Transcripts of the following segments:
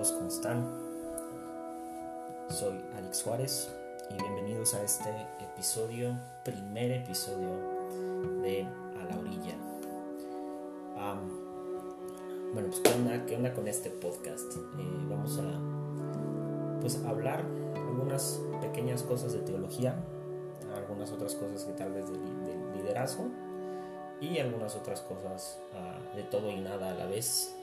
todos, ¿cómo están? Soy Alex Juárez y bienvenidos a este episodio, primer episodio de A la Orilla. bueno, pues ¿qué onda, ¿qué onda con este podcast? Eh, vamos a pues hablar algunas pequeñas cosas de teología, algunas otras cosas que tal vez de, liderazgo y algunas otras cosas ah, de todo y nada a la vez.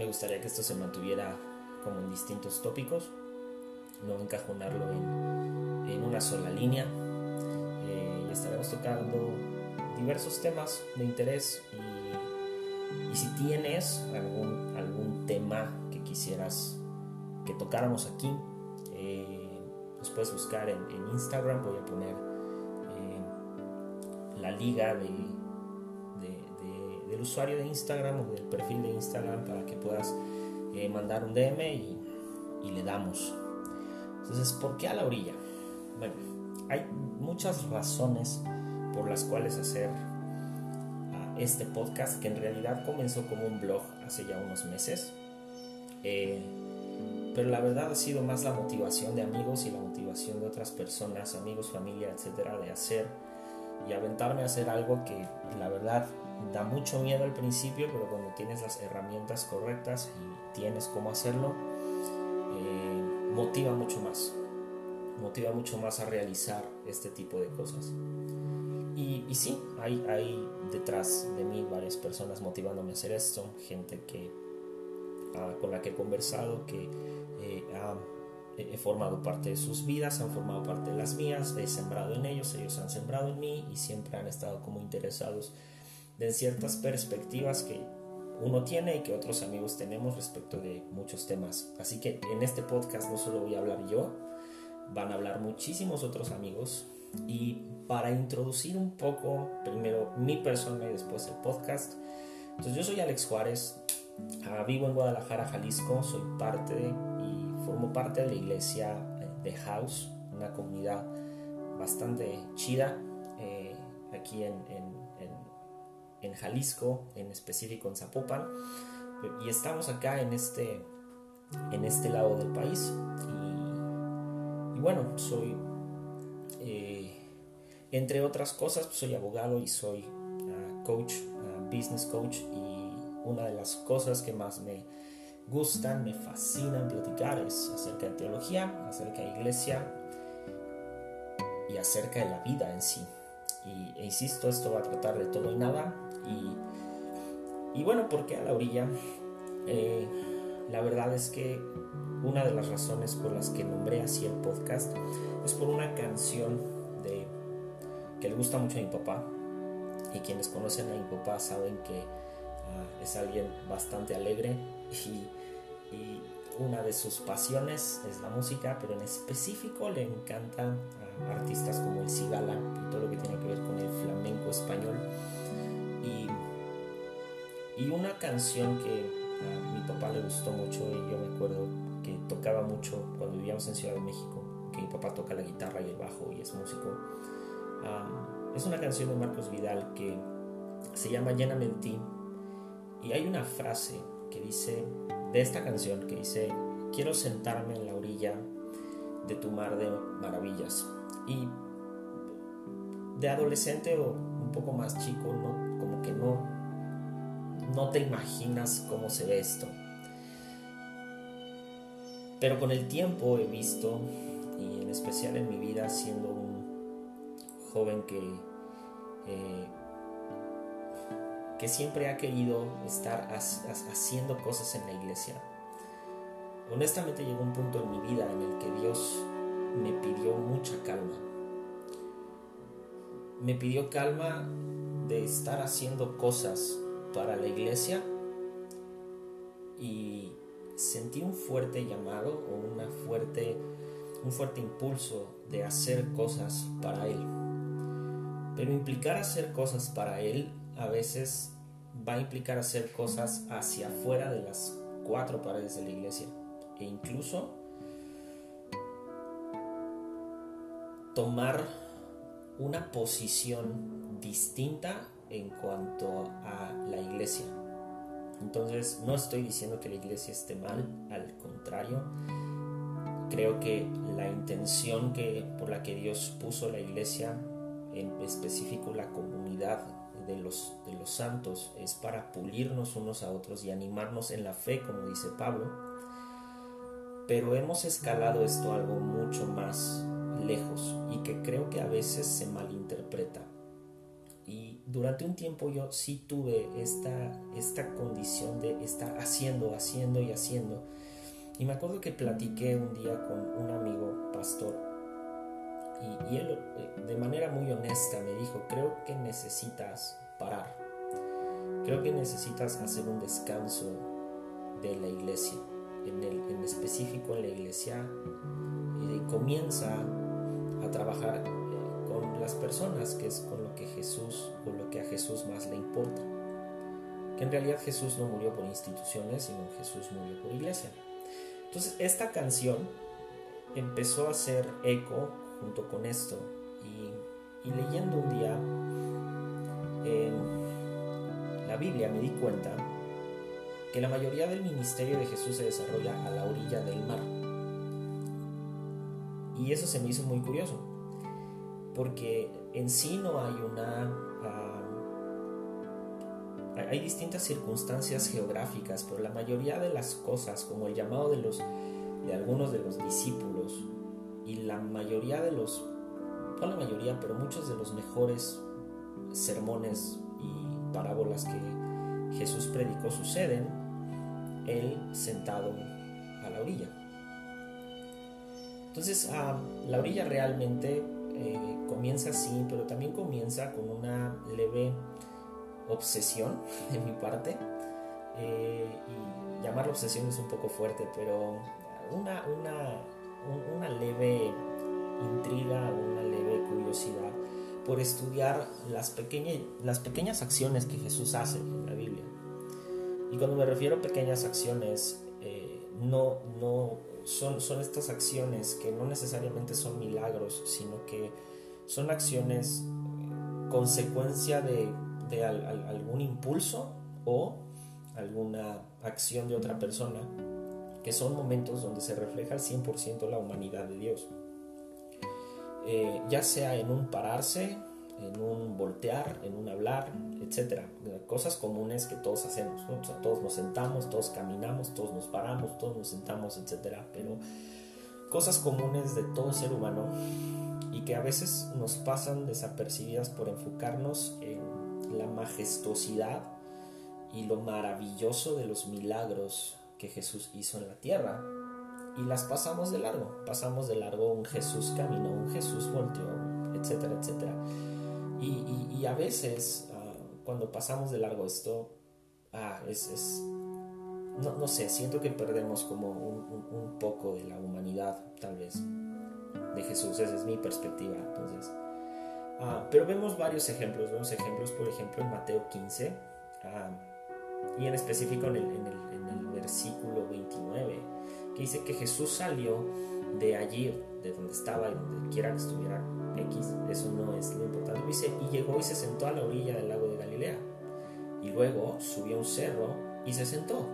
Eh, me gustaría que esto se mantuviera como en distintos tópicos, no encajonarlo en, en una sola línea. Eh, y estaremos tocando diversos temas de interés y, si tienes algún, algún tema que quisieras que tocáramos aquí, eh, nos puedes buscar en, en, Instagram, voy a poner eh, la liga de, del usuario de Instagram o del perfil de Instagram para que puedas eh, mandar un DM y, y, le damos. Entonces, ¿por qué a la orilla? Bueno, hay muchas razones por las cuales hacer uh, este podcast que en realidad comenzó como un blog hace ya unos meses. Eh, pero la verdad ha sido más la motivación de amigos y la motivación de otras personas, amigos, familia, etcétera, de hacer y aventarme a hacer algo que la verdad da mucho miedo al principio, pero cuando tienes las herramientas correctas y tienes cómo hacerlo, eh, motiva mucho más. Motiva mucho más a realizar este tipo de cosas. Y, y sí, hay, detrás de mí varias personas motivándome a hacer esto, gente que, ah, con la que he conversado, que eh, he formado parte de sus vidas, han formado parte de las mías, he sembrado en ellos, ellos han sembrado en mí y siempre han estado como interesados de ciertas perspectivas que uno tiene y que otros amigos tenemos respecto de muchos temas. Así que en este podcast no solo voy a hablar yo, van a hablar muchísimos otros amigos. Y para introducir un poco, primero mi persona y después el podcast. Entonces yo soy Alex Juárez, ah, vivo en Guadalajara, Jalisco, soy parte y formo parte de la iglesia de House, una comunidad bastante chida eh, aquí en, en en Jalisco, en específico en Zapopan, y estamos acá en este, en este lado del país. Y, bueno, soy, eh, entre otras cosas, pues, soy abogado y soy ah, coach, ah, business coach, y una de las cosas que más me gustan, me fascinan platicar es acerca de teología, acerca de iglesia y acerca de la vida en sí. Y e insisto, esto va a tratar de todo y nada, y, bueno, ¿por qué a la orilla? Eh, la verdad es que una de las razones por las que nombré así el podcast es por una canción de, que le gusta mucho a mi papá. Y quienes conocen a mi papá saben que ah, es alguien bastante alegre y, y, una de sus pasiones es la música, pero en específico le encantan a artistas como el Cigala y todo lo que tiene que ver con el flamenco español. Y, una canción que a mi papá le gustó mucho y yo me acuerdo que tocaba mucho cuando vivíamos en Ciudad de México, que mi papá toca la guitarra y el bajo y es músico. es una canción de Marcos Vidal que se llama Lléname ti y hay una frase que dice de esta canción que dice quiero sentarme en la orilla de tu mar de maravillas y de adolescente o un poco más chico no como que no, no te imaginas cómo se ve esto. Pero con el tiempo he visto, y en especial en mi vida siendo un joven que, eh, que siempre ha querido estar haciendo cosas en la iglesia, honestamente llegó un punto en mi vida en el que Dios me pidió mucha calma. Me pidió calma de estar haciendo cosas para la iglesia y sentí un fuerte llamado o una fuerte, un fuerte impulso de hacer cosas para Él. Pero implicar hacer cosas para Él a veces va a implicar hacer cosas hacia afuera de las cuatro paredes de la iglesia e incluso tomar una posición distinta en cuanto a la iglesia. Entonces no estoy diciendo que la iglesia esté mal, al contrario, creo que la intención que, por la que Dios puso la iglesia, en específico la comunidad de los, de los santos, es para pulirnos unos a otros y animarnos en la fe, como dice Pablo. Pero hemos escalado esto algo mucho más lejos y que creo que a veces se malinterpreta durante un tiempo yo sí tuve esta, esta condición de estar haciendo, haciendo y haciendo. Y me acuerdo que platiqué un día con un amigo pastor y, él eh, de manera muy honesta me dijo, creo que necesitas parar, creo que necesitas hacer un descanso de la iglesia, en, el, en específico en la iglesia, y comienza a trabajar con las personas, que es con lo que Jesús, con lo que a Jesús más le importa. Que en realidad Jesús no murió por instituciones, sino Jesús murió por iglesia. Entonces esta canción empezó a hacer eco junto con esto y, leyendo un día en la Biblia me di cuenta que la mayoría del ministerio de Jesús se desarrolla a la orilla del mar. Y eso se me hizo muy curioso, porque en sí no hay una... Ah, hay distintas circunstancias geográficas, pero la mayoría de las cosas, como el llamado de, los, de algunos de los discípulos y la mayoría de los, no la mayoría, pero muchos de los mejores sermones y parábolas que Jesús predicó suceden, él sentado a la orilla. Entonces, ah, la orilla realmente eh, comienza así, pero también comienza con una leve obsesión de mi parte. Eh, y llamarlo obsesión es un poco fuerte, pero una, una, una leve intriga, una leve curiosidad por estudiar las, pequeñas las pequeñas acciones que Jesús hace en la Biblia. Y cuando me refiero a pequeñas acciones, eh, no, no son, son estas acciones que no necesariamente son milagros, sino que son acciones consecuencia de, algún impulso o alguna acción de otra persona, que son momentos donde se refleja al 100% la humanidad de Dios. Eh, ya sea en un pararse, en un voltear, en un hablar, etcétera. Cosas comunes que todos hacemos. todos nos sentamos, todos caminamos, todos nos paramos, todos nos sentamos, etcétera. Pero cosas comunes de todo ser humano y que a veces nos pasan desapercibidas por enfocarnos en la majestuosidad y lo maravilloso de los milagros que Jesús hizo en la tierra y las pasamos de largo. Pasamos de largo un Jesús caminó, un Jesús volteó, etcétera, etcétera. Y, a veces, ah, cuando pasamos de largo esto, ah, es, no, sé, siento que perdemos como un, poco de la humanidad, tal vez, de Jesús. Esa es mi perspectiva. Entonces, ah, pero vemos varios ejemplos. Vemos ejemplos, por ejemplo, en Mateo 15, y en específico en el versículo 29, que dice que Jesús salió de allí, de donde estaba y donde quiera que estuviera X, eso no es lo importante. Dice, y llegó y se sentó a la orilla del lago de Galilea. Y luego subió a un cerro y se sentó.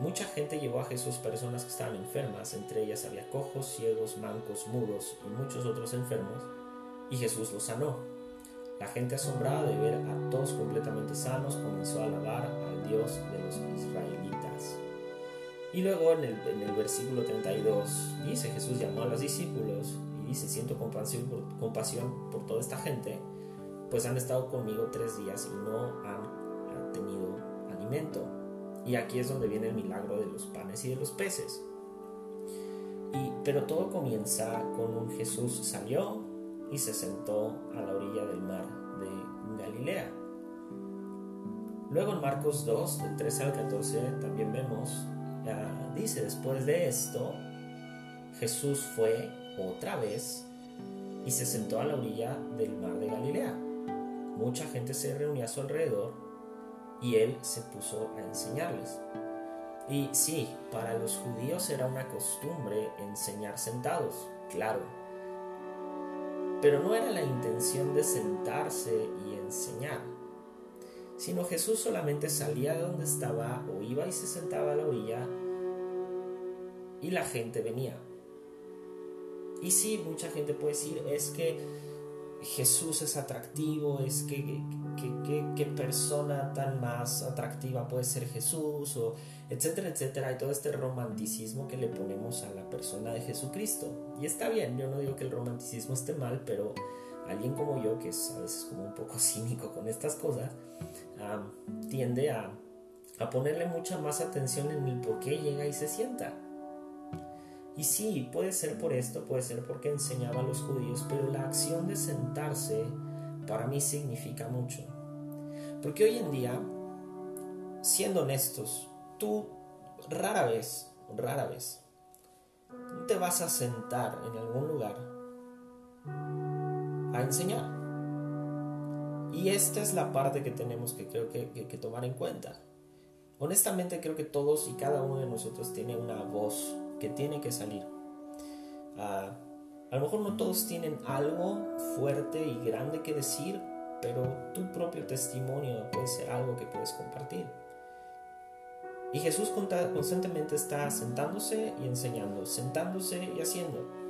Mucha gente llevó a Jesús personas que estaban enfermas, entre ellas había cojos, ciegos, mancos, mudos y muchos otros enfermos, y Jesús los sanó. La gente asombrada de ver a todos completamente sanos comenzó a alabar al Dios de los israelitas. Y luego en el, en el versículo 32 dice, Jesús llamó a los discípulos y se siento compasión por, compasión por toda esta gente, pues han estado conmigo tres días y no han tenido alimento. Y aquí es donde viene el milagro de los panes y de los peces. Y, pero todo comienza con un Jesús salió y se sentó a la orilla del mar de Galilea. Luego en Marcos 2, del 13 al 14, también vemos, dice, después de esto, Jesús fue otra vez y se sentó a la orilla del mar de Galilea. Mucha gente se reunía a su alrededor y él se puso a enseñarles. Y sí, para los judíos era una costumbre enseñar sentados, claro. Pero no era la intención de sentarse y enseñar, sino Jesús solamente salía de donde estaba o iba y se sentaba a la orilla y la gente venía. Y sí, mucha gente puede decir, es que Jesús es atractivo, es que qué persona tan más atractiva puede ser Jesús, o etcétera, etcétera, y todo este romanticismo que le ponemos a la persona de Jesucristo. Y está bien, yo no digo que el romanticismo esté mal, pero alguien como yo, que es a veces como un poco cínico con estas cosas, tiende a, a ponerle mucha más atención en el por qué llega y se sienta. Y sí, puede ser por esto, puede ser porque enseñaba a los judíos, pero la acción de sentarse para mí significa mucho. Porque hoy en día, siendo honestos, tú rara vez, rara vez, te vas a sentar en algún lugar a enseñar. Y esta es la parte que tenemos que creo que, que tomar en cuenta. Honestamente creo que todos y cada uno de nosotros tiene una voz que tiene que salir. Ah, a lo mejor no todos tienen algo fuerte y grande que decir, pero tu propio testimonio puede ser algo que puedes compartir. Y Jesús constantemente está sentándose y enseñando, sentándose y haciendo.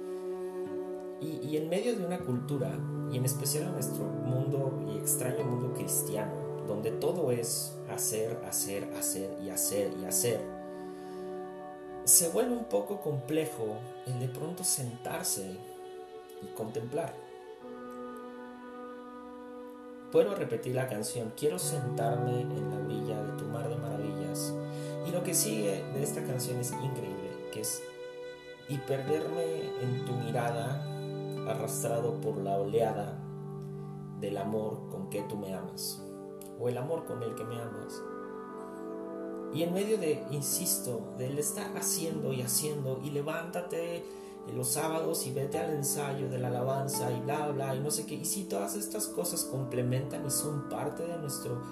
Y, y, en medio de una cultura, y en especial en nuestro mundo y extraño mundo cristiano, donde todo es hacer, hacer, hacer y hacer y hacer, se vuelve un poco complejo el de pronto sentarse y contemplar. Puedo repetir la canción, quiero sentarme en la orilla de tu mar de maravillas. Y lo que sigue de esta canción es increíble, que es y perderme en tu mirada arrastrado por la oleada del amor con que tú me amas, o el amor con el que me amas. Y en medio de, insisto, de él estar haciendo y haciendo, y levántate los sábados y vete al ensayo de la alabanza y bla, bla, y no sé qué. Y si todas estas cosas complementan y son parte de, nuestro,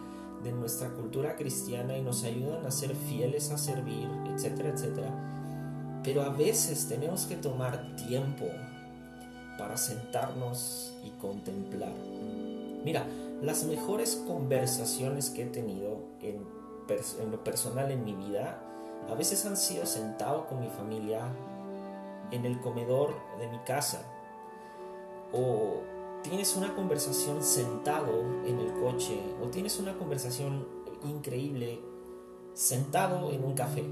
de nuestra cultura cristiana y nos ayudan a ser fieles a servir, etcétera, etcétera. Pero a veces tenemos que tomar tiempo para sentarnos y contemplar. Mira, las mejores conversaciones que he tenido en lo personal en mi vida, a veces han sido sentado con mi familia en el comedor de mi casa o tienes una conversación sentado en el coche o tienes una conversación increíble sentado en un café.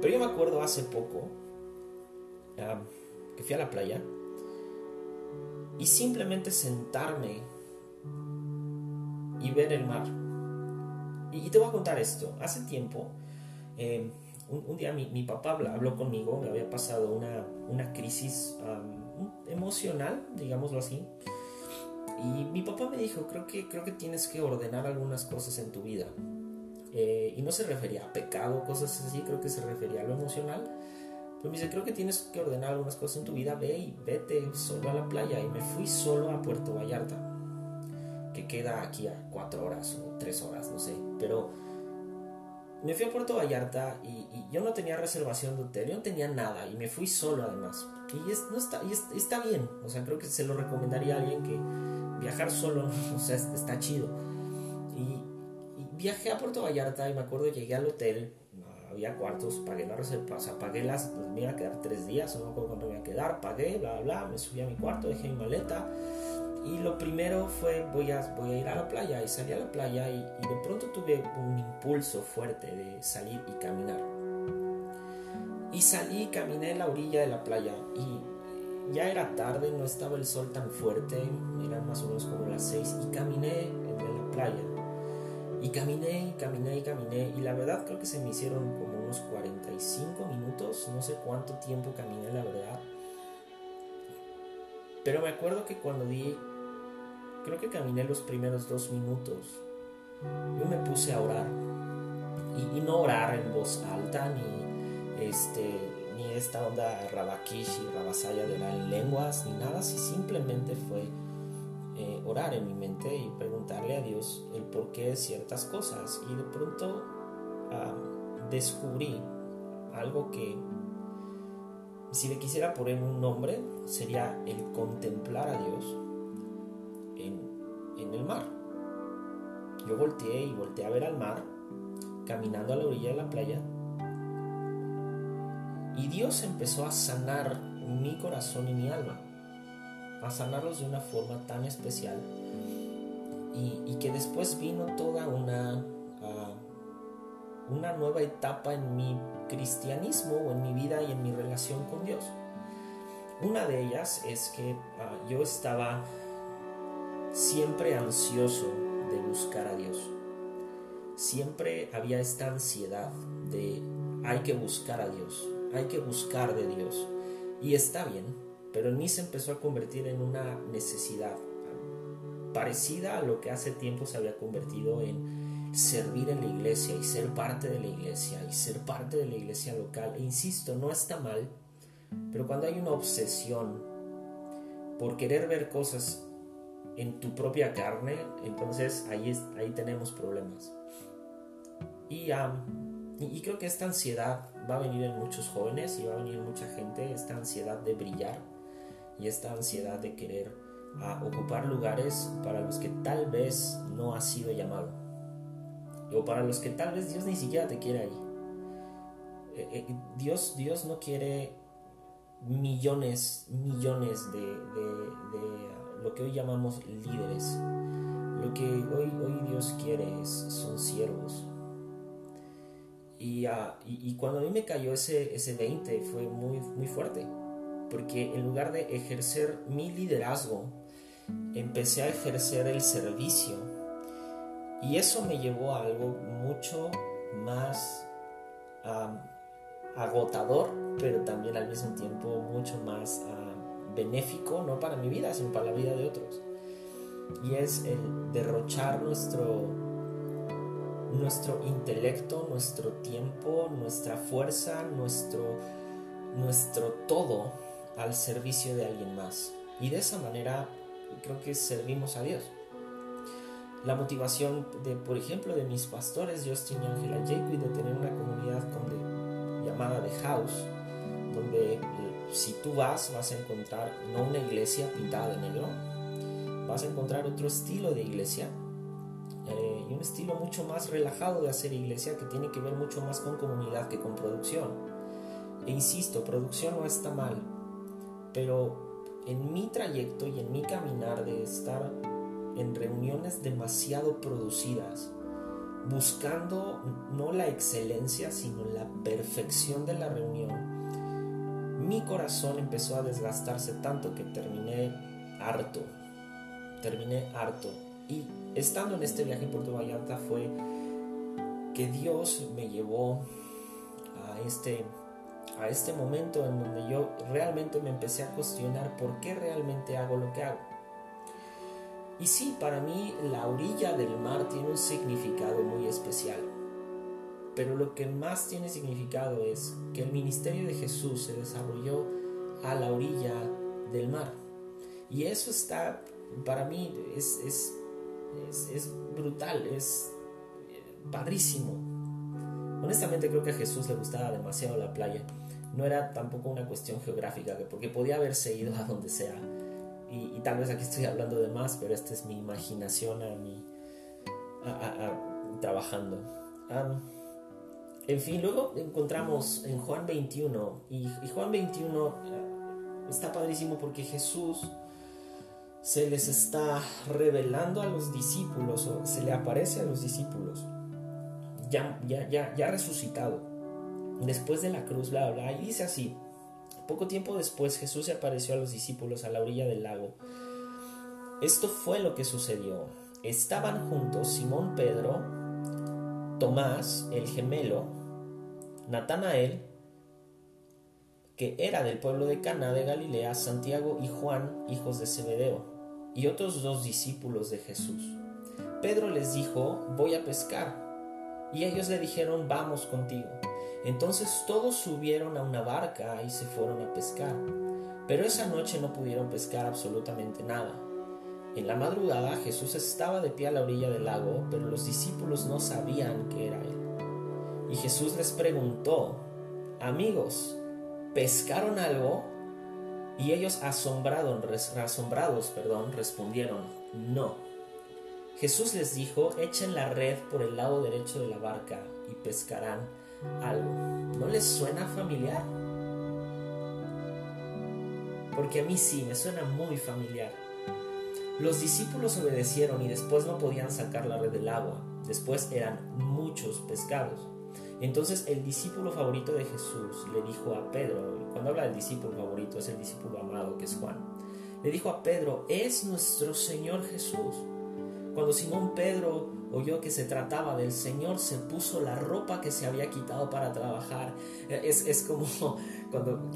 Pero yo me acuerdo hace poco que fui a la playa y simplemente sentarme y ver el mar. Y, te voy a contar esto. Hace tiempo, eh, un, día mi, papá habló conmigo, me había pasado una, una crisis emocional, digámoslo así. Y mi papá me dijo, creo que, creo que tienes que ordenar algunas cosas en tu vida. Eh, y no se refería a pecado, cosas así, creo que se refería a lo emocional. Pero me dice, creo que tienes que ordenar algunas cosas en tu vida, ve y vete solo a la playa. Y me fui solo a Puerto Vallarta que queda aquí a cuatro horas o tres horas, no sé. Pero me fui a Puerto Vallarta y, yo no tenía reservación de hotel, yo no tenía nada y me fui solo además. Y, es, no está, y está bien, o sea, creo que se lo recomendaría a alguien que viajar solo, o sea, está chido. Y, viajé a Puerto Vallarta y me acuerdo, llegué al hotel, había cuartos, pagué la reserva, pagué las, me iba a quedar tres días, no me acuerdo cuánto me iba a quedar, pagué, bla, bla, me subí a mi cuarto, dejé mi maleta y lo primero fue, voy a, voy a ir a la playa. Y salí a la playa y, de pronto tuve un impulso fuerte de salir y caminar. Y salí y caminé en la orilla de la playa. Y ya era tarde, no estaba el sol tan fuerte. Eran más o menos como las seis. Y caminé en la playa. Y caminé y caminé y caminé. Y la verdad creo que se me hicieron como unos 45 minutos. No sé cuánto tiempo caminé, la verdad. Pero me acuerdo que cuando di creo que caminé los primeros dos minutos. Yo me puse a orar. Y, no orar en voz alta, ni, este, ni esta onda rabakish y rabasaya de orar en lenguas, ni nada, si simplemente fue eh, orar en mi mente y preguntarle a Dios el porqué de ciertas cosas. Y de pronto descubrí algo que, si le quisiera poner un nombre, sería el contemplar a Dios en, el mar. yo volteé y volteé a ver al mar, caminando a la orilla de la playa, y Dios empezó a sanar mi corazón y mi alma, a sanarlos de una forma tan especial, y, que después vino toda una, ah, una nueva etapa en mi cristianismo o en mi vida y en mi relación con Dios. Una de ellas es que ah, yo estaba siempre ansioso de buscar a Dios. Siempre había esta ansiedad de hay que buscar a Dios, hay que buscar de Dios. Y está bien, pero en mí se empezó a convertir en una necesidad parecida a lo que hace tiempo se había convertido en servir en la iglesia y ser parte de la iglesia y ser parte de la iglesia local. E insisto, no está mal, pero cuando hay una obsesión por querer ver cosas en tu propia carne, entonces ahí, ahí tenemos problemas. Y, y, creo que esta ansiedad va a venir en muchos jóvenes y va a venir en mucha gente, esta ansiedad de brillar y esta ansiedad de querer ocupar lugares para los que tal vez no has sido llamado o para los que tal vez Dios ni siquiera te quiere ahí. Eh, eh, Dios, Dios no quiere millones, millones de, lo que hoy llamamos líderes. Lo que hoy, hoy Dios quiere son siervos. Ah, y, y, cuando a mí me cayó ese, ese 20 fue muy, muy fuerte, porque en lugar de ejercer mi liderazgo, empecé a ejercer el servicio. Y eso me llevó a algo mucho más agotador, pero también al mismo tiempo mucho más benéfico, no para mi vida, sino para la vida de otros. Y es el derrochar nuestro, nuestro intelecto, nuestro tiempo, nuestra fuerza, nuestro, nuestro todo al servicio de alguien más. Y de esa manera creo que servimos a Dios. La motivación de, por ejemplo, de mis pastores, Justin y Angela Jacob, de tener una comunidad llamada The House, donde si tú vas, vas a encontrar no una iglesia pintada de negro, vas a encontrar otro estilo de iglesia eh, y un estilo mucho más relajado de hacer iglesia que tiene que ver mucho más con comunidad que con producción. E insisto, producción no está mal, pero en mi trayecto y en mi caminar de estar en reuniones demasiado producidas, buscando no la excelencia, sino la perfección de la reunión, mi corazón empezó a desgastarse tanto que terminé harto, terminé harto. Y estando en este viaje en Puerto Vallarta fue que Dios me llevó a este, a este momento en donde yo realmente me empecé a cuestionar por qué realmente hago lo que hago. Y sí, para mí la orilla del mar tiene un significado muy especial. Pero lo que más tiene significado es que el ministerio de Jesús se desarrolló a la orilla del mar. Y eso está, para mí, es, es, es, brutal, es padrísimo. Honestamente creo que a Jesús le gustaba demasiado la playa. No era tampoco una cuestión geográfica, porque podía haberse ido a donde sea y, tal vez aquí estoy hablando de más, pero esta es mi imaginación a trabajando. en fin, luego encontramos en Juan 21, y, Juan 21 eh, está padrísimo porque Jesús se les está revelando a los discípulos, o se le aparece a los discípulos, ya, ya, ya, ya resucitado, después de la cruz, bla, bla, y dice así, poco tiempo después Jesús se apareció a los discípulos a la orilla del lago. Esto fue lo que sucedió. Estaban juntos Simón Pedro, Tomás, el gemelo, Natanael, que era del pueblo de Cana de Galilea, Santiago y Juan, hijos de Zebedeo, y otros dos discípulos de Jesús. Pedro les dijo, voy a pescar. Y ellos le dijeron, vamos contigo. Entonces todos subieron a una barca y se fueron a pescar. Pero esa noche no pudieron pescar absolutamente nada. En la madrugada Jesús estaba de pie a la orilla del lago, pero los discípulos no sabían que era Él. Y Jesús les preguntó, amigos, ¿pescaron algo? Y ellos asombrados, perdón, respondieron, no. Jesús les dijo, echen la red por el lado derecho de la barca y pescarán algo. ¿No les suena familiar? Porque a mí sí, me suena muy familiar. Los discípulos obedecieron y después no podían sacar la red del agua. Después eran muchos pescados. Entonces el discípulo favorito de Jesús le dijo a Pedro, cuando habla del discípulo favorito es el discípulo amado que es Juan, le dijo a Pedro, es nuestro Señor Jesús. Cuando Simón Pedro oyó que se trataba del Señor, se puso la ropa que se había quitado para trabajar. Es, es como cuando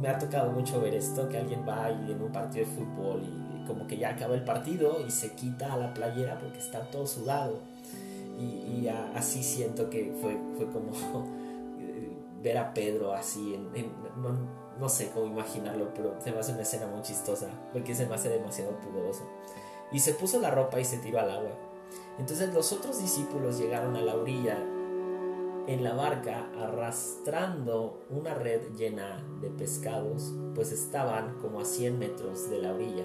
me ha tocado mucho ver esto, que alguien va y en un partido de fútbol y como que ya acaba el partido y se quita la playera porque está todo sudado. Y, así siento que fue, fue como ver a Pedro así, en, no, no, sé cómo imaginarlo, pero se me hace una escena muy chistosa, porque se me hace demasiado pudoroso y se puso la ropa y se tiró al agua. Entonces los otros discípulos llegaron a la orilla en la barca arrastrando una red llena de pescados, pues estaban como a 100 metros de la orilla.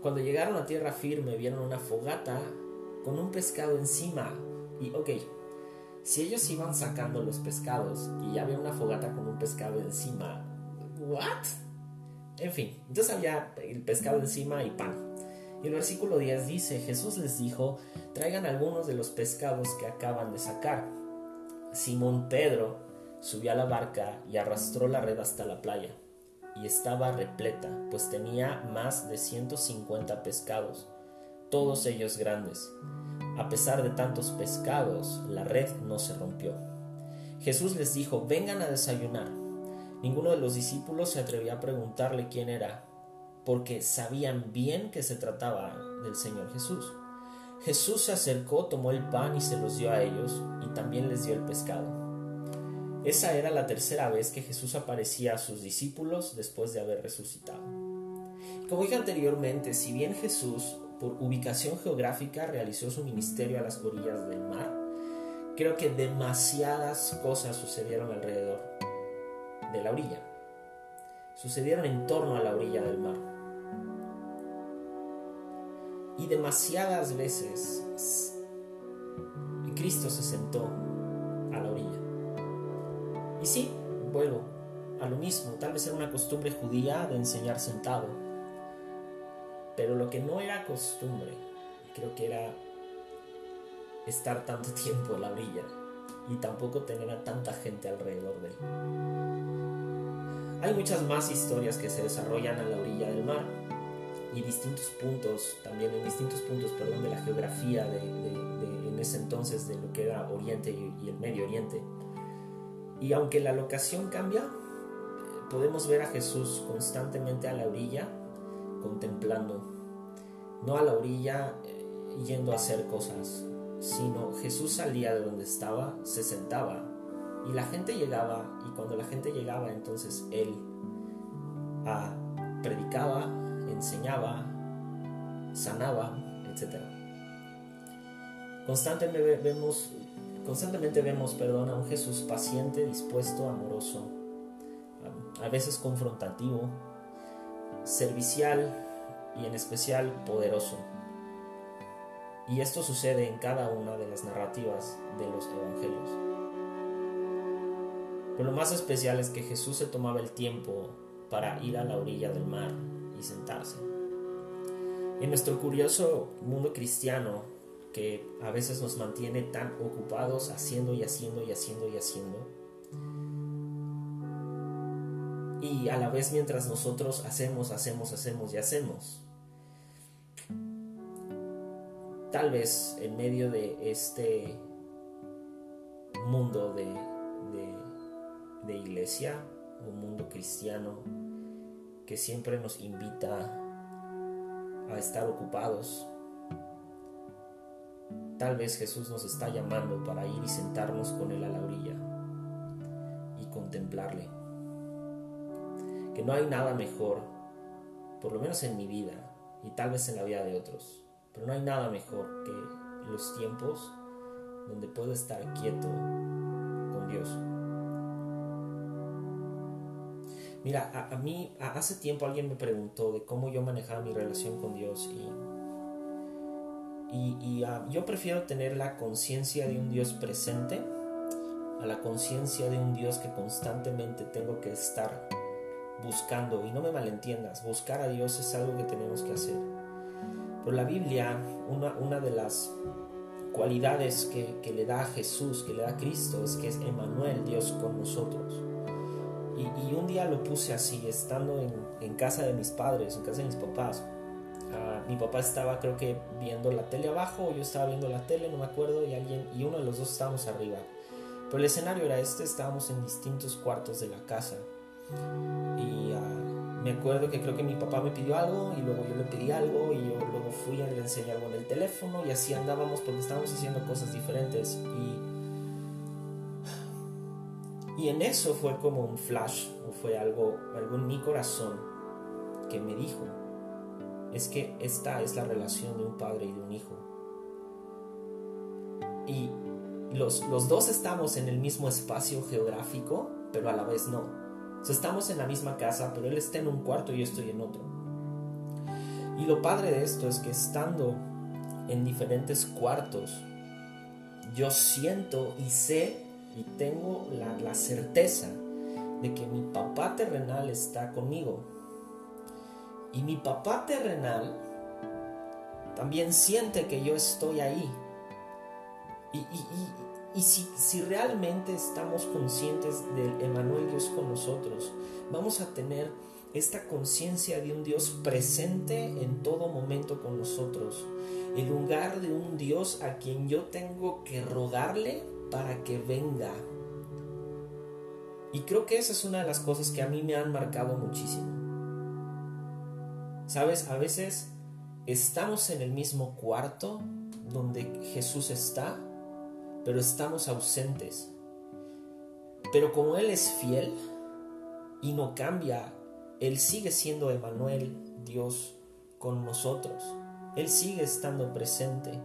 Cuando llegaron a tierra firme vieron una fogata con un pescado encima. Y ok, si ellos iban sacando los pescados y ya había una fogata con un pescado encima, ¿what? En fin, entonces había el pescado encima y pan. Y el versículo 10 dice, Jesús les dijo, traigan algunos de los pescados que acaban de sacar. Simón Pedro subió a la barca y arrastró la red hasta la playa. Y estaba repleta, pues tenía más de 150 pescados, todos ellos grandes. A pesar de tantos pescados, la red no se rompió. Jesús les dijo, vengan a desayunar. Ninguno de los discípulos se atrevió a preguntarle quién era, porque sabían bien que se trataba del Señor Jesús. Jesús se acercó, tomó el pan y se los dio a ellos, y también les dio el pescado. Esa era la tercera vez que Jesús aparecía a sus discípulos después de haber resucitado. Como dije anteriormente, si bien Jesús, por ubicación geográfica, realizó su ministerio a las orillas del mar, creo que demasiadas cosas sucedieron alrededor de la orilla. Sucedieron en torno a la orilla del mar. Y demasiadas veces Cristo se sentó a la orilla. Y sí, vuelvo a lo mismo, tal vez era una costumbre judía de enseñar sentado. Pero lo que no era costumbre, creo que era estar tanto tiempo a la orilla y tampoco tener a tanta gente alrededor de él. Hay muchas más historias que se desarrollan a la orilla del mar y distintos puntos, también en distintos puntos, perdón, de la geografía de, en ese entonces de lo que era Oriente y, el Medio Oriente. Y aunque la locación cambia, podemos ver a Jesús constantemente a la orilla, contemplando, no a la orilla eh, yendo a hacer cosas, sino Jesús salía de donde estaba, se sentaba y la gente llegaba y cuando la gente llegaba entonces él ah, predicaba, enseñaba, sanaba, etc. Constantemente vemos, constantemente vemos a un Jesús paciente, dispuesto, amoroso, a veces confrontativo, servicial y en especial poderoso. Y esto sucede en cada una de las narrativas de los evangelios. Pero lo más especial es que Jesús se tomaba el tiempo para ir a la orilla del mar sentarse. En nuestro curioso mundo cristiano, que a veces nos mantiene tan ocupados haciendo y haciendo y haciendo y haciendo, y a la vez mientras nosotros hacemos, hacemos, hacemos y hacemos, tal vez en medio de este mundo de, de, iglesia, un mundo cristiano que siempre nos invita a estar ocupados, tal vez Jesús nos está llamando para ir y sentarnos con Él a la orilla y contemplarle. Que no hay nada mejor, por lo menos en mi vida y tal vez en la vida de otros, pero no hay nada mejor que los tiempos donde puedo estar quieto con Dios. Mira, a, mí hace tiempo alguien me preguntó de cómo yo manejaba mi relación con Dios y, Y, ah, yo prefiero tener la conciencia de un Dios presente a la conciencia de un Dios que constantemente tengo que estar buscando. Y no me malentiendas, buscar a Dios es algo que tenemos que hacer. Pero la Biblia, una, una de las cualidades que, le da Jesús, que le da Cristo, es que es Emanuel, Dios con nosotros. Y, un día lo puse así, estando en, casa de mis padres, en casa de mis papás. Ah, mi papá estaba creo que viendo la tele abajo, yo estaba viendo la tele, no me acuerdo, y alguien, y uno de los dos estábamos arriba. Pero el escenario era este, estábamos en distintos cuartos de la casa. Y ah, me acuerdo que creo que mi papá me pidió algo y luego yo le pedí algo y yo luego fui y le enseñé algo en el teléfono y así andábamos porque estábamos haciendo cosas diferentes. Y, y en eso fue como un flash o fue algo, algo en mi corazón que me dijo, es que esta es la relación de un padre y de un hijo. Y los, los dos estamos en el mismo espacio geográfico, pero a la vez no. estamos en la misma casa, pero él está en un cuarto y yo estoy en otro. Y lo padre de esto es que estando en diferentes cuartos, yo siento y sé y tengo la, la certeza de que mi papá terrenal está conmigo. Y mi papá terrenal también siente que yo estoy ahí. Y, y, si, si, realmente estamos conscientes del Emanuel Dios con nosotros, vamos a tener esta conciencia de un Dios presente en todo momento con nosotros, en lugar de un Dios a quien yo tengo que rogarle para que venga. Y creo que esa es una de las cosas que a mí me han marcado muchísimo. Sabes, a veces estamos en el mismo cuarto donde Jesús está, pero estamos ausentes. Pero como Él es fiel y no cambia, Él sigue siendo Emanuel, Dios con nosotros. Él sigue estando presente.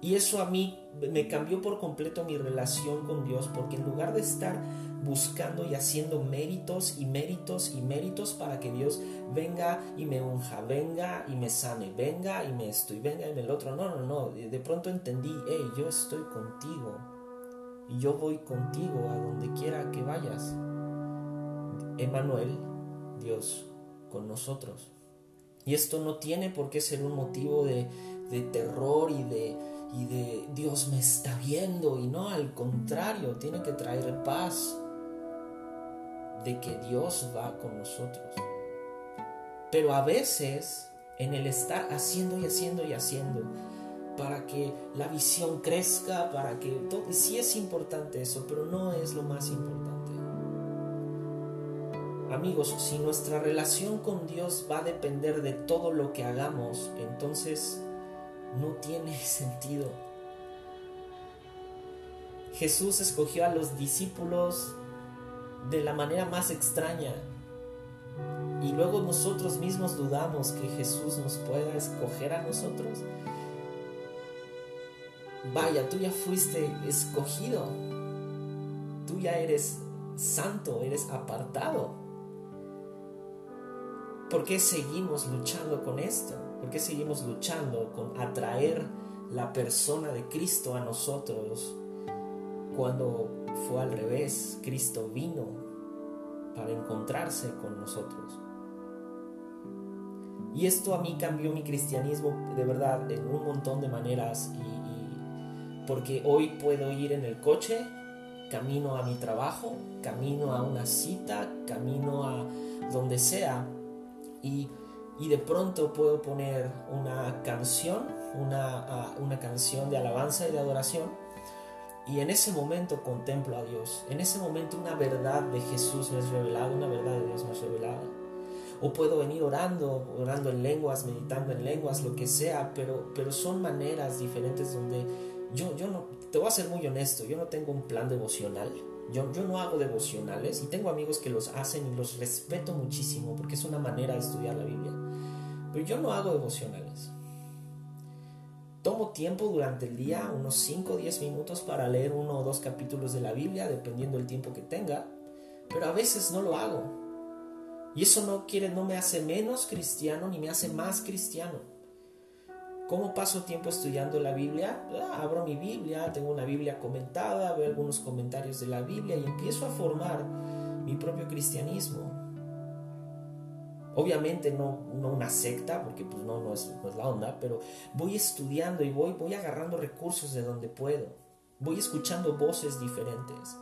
Y eso a mí me cambió por completo mi relación con Dios, porque en lugar de estar buscando y haciendo méritos y méritos y méritos para que Dios venga y me unja, venga y me sane, venga y me estoy, venga y me el otro, no, no, no, de pronto entendí, hey, yo estoy contigo y yo voy contigo a donde quiera que vayas. Emanuel, Dios con nosotros. Y esto no tiene por qué ser un motivo de, de terror y de, y de Dios me está viendo y no, al contrario, tiene que traer paz de que Dios va con nosotros. Pero a veces en el estar haciendo y haciendo y haciendo para que la visión crezca, para que todo, sí es importante eso, pero no es lo más importante. Amigos, si nuestra relación con Dios va a depender de todo lo que hagamos, entonces no tiene sentido. Jesús escogió a los discípulos de la manera más extraña. Y luego nosotros mismos dudamos que Jesús nos pueda escoger a nosotros. Vaya, tú ya fuiste escogido. Tú ya eres santo, eres apartado. ¿Por qué seguimos luchando con esto? ¿Por qué seguimos luchando con atraer la persona de Cristo a nosotros cuando fue al revés? Cristo vino para encontrarse con nosotros. Y esto a mí cambió mi cristianismo de verdad en un montón de maneras y, porque hoy puedo ir en el coche, camino a mi trabajo, camino a una cita, camino a donde sea y y de pronto puedo poner una canción, una, una canción de alabanza y de adoración, y en ese momento contemplo a Dios. En ese momento una verdad de Jesús me es revelada, una verdad de Dios me es revelada. O puedo venir orando, orando en lenguas, meditando en lenguas, lo que sea, pero, pero son maneras diferentes donde yo, yo no, te voy a ser muy honesto, yo no tengo un plan devocional. Yo, no hago devocionales y tengo amigos que los hacen y los respeto muchísimo porque es una manera de estudiar la Biblia. Pero yo no hago devocionales. Tomo tiempo durante el día, unos 5 o 10 minutos para leer uno o dos capítulos de la Biblia, dependiendo del tiempo que tenga, pero a veces no lo hago. Y eso no quiere, no me hace menos cristiano ni me hace más cristiano. ¿Cómo paso tiempo estudiando la Biblia? Ah, abro mi Biblia, tengo una Biblia comentada, veo algunos comentarios de la Biblia y empiezo a formar mi propio cristianismo. Obviamente no, no una secta, porque pues no, no es, la onda, pero voy estudiando y voy, voy agarrando recursos de donde puedo. Voy escuchando voces diferentes.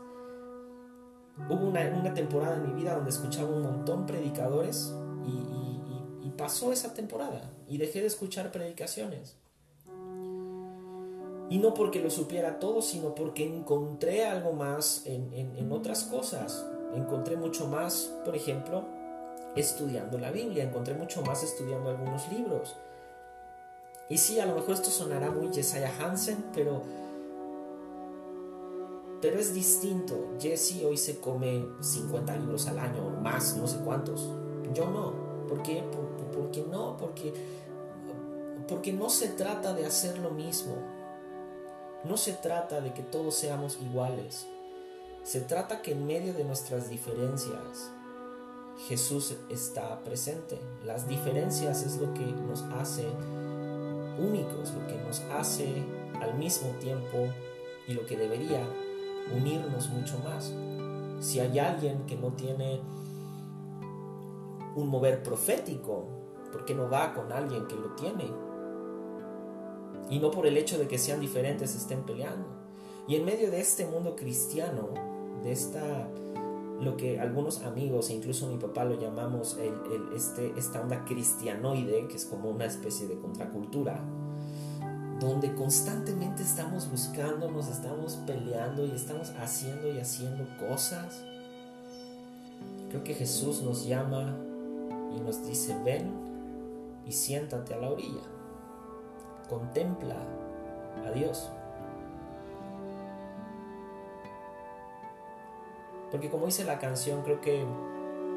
Hubo una, una temporada en mi vida donde escuchaba un montón predicadores y, y, pasó esa temporada y dejé de escuchar predicaciones. Y no porque lo supiera todo, sino porque encontré algo más en, en otras cosas. Encontré mucho más, por ejemplo, estudiando la Biblia, encontré mucho más estudiando algunos libros. Y sí, a lo mejor esto sonará muy Jesiah Hansen, pero pero es distinto. Jesse hoy se come 50 libros al año o más, no sé cuántos. Yo no. ¿Por qué? Por, porque no, porque, porque no se trata de hacer lo mismo. No se trata de que todos seamos iguales. Se trata que en medio de nuestras diferencias Jesús está presente. Las diferencias es lo que nos hace únicos, lo que nos hace al mismo tiempo y lo que debería unirnos mucho más. Si hay alguien que no tiene un mover profético, ¿por qué no va con alguien que lo tiene? Y no por el hecho de que sean diferentes estén peleando. Y en medio de este mundo cristiano, de esta lo que algunos amigos e incluso mi papá lo llamamos este, esta onda cristianoide, que es como una especie de contracultura, donde constantemente estamos buscando, nos estamos peleando y estamos haciendo y haciendo cosas. Creo que Jesús nos llama y nos dice, ven y siéntate a la orilla, contempla a Dios. Porque como dice la canción, creo que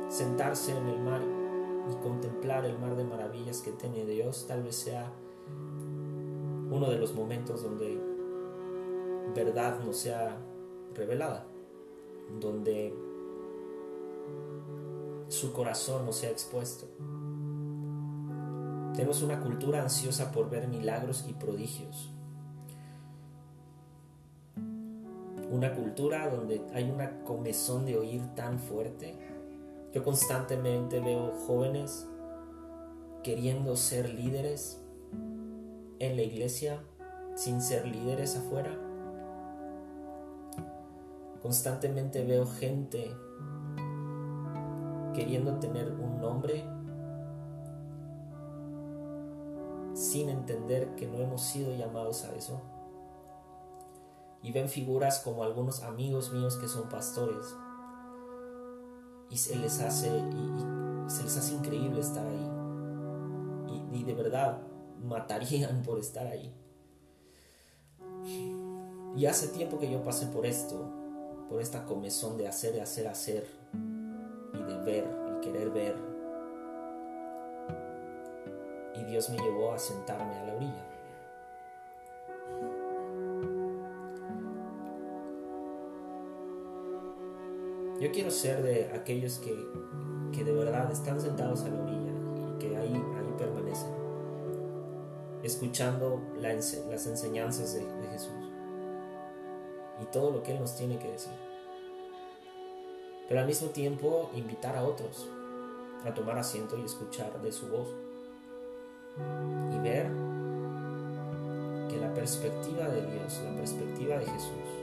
sentarse en el mar y contemplar el mar de maravillas que tiene Dios tal vez sea uno de los momentos donde verdad no sea revelada, donde su corazón no sea expuesto. Tenemos una cultura ansiosa por ver milagros y prodigios. Una cultura donde hay una comezón de oír tan fuerte. Yo constantemente veo jóvenes queriendo ser líderes en la iglesia sin ser líderes afuera. Constantemente veo gente queriendo tener un nombre sin entender que no hemos sido llamados a eso. Y ven figuras como algunos amigos míos que son pastores. Y se les hace, se les hace increíble estar ahí. Y, y de verdad, matarían por estar ahí. Y hace tiempo que yo pasé por esto, por esta comezón de hacer, de hacer, hacer, y de ver, y querer ver. Y Dios me llevó a sentarme a la orilla. Yo quiero ser de aquellos que, que de verdad están sentados a la orilla y que ahí, ahí permanecen escuchando las enseñanzas de, de Jesús y todo lo que Él nos tiene que decir. Pero al mismo tiempo invitar a otros a tomar asiento y escuchar de su voz y ver que la perspectiva de Dios, la perspectiva de Jesús,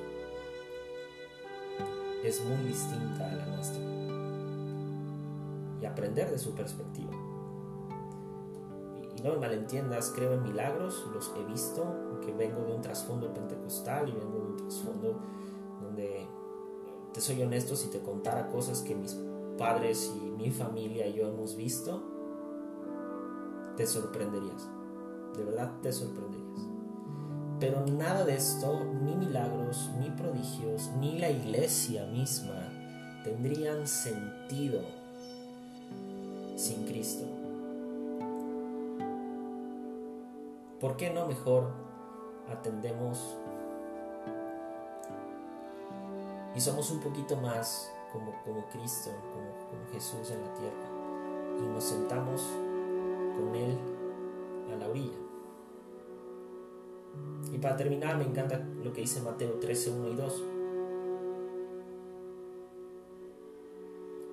es muy distinta a la nuestra. Y aprender de su perspectiva. No me malentiendas, creo en milagros, los he visto, aunque vengo de un trasfondo pentecostal y vengo de un trasfondo donde, te soy honesto, si te contara cosas que mis padres y mi familia y yo hemos visto, te sorprenderías, de verdad te sorprenderías. Pero nada de esto, ni milagros, ni prodigios, ni la iglesia misma, tendrían sentido sin Cristo. ¿Por qué no mejor atendemos y somos un poquito más como, como Cristo, como, como Jesús en la tierra? Y nos sentamos con Él a la orilla. Y para terminar, me encanta lo que dice Mateo 13, 1 y 2.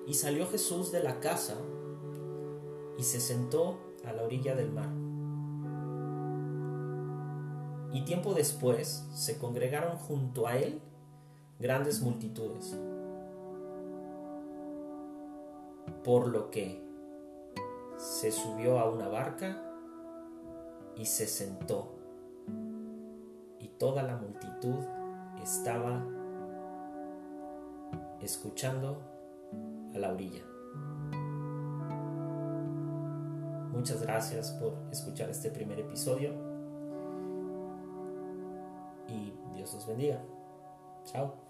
Y salió Jesús de la casa y se sentó a la orilla del mar. Y tiempo después se congregaron junto a él grandes multitudes, por lo que se subió a una barca y se sentó, toda la multitud estaba escuchando a la orilla. Muchas gracias por escuchar este primer episodio y Dios los bendiga. Chao.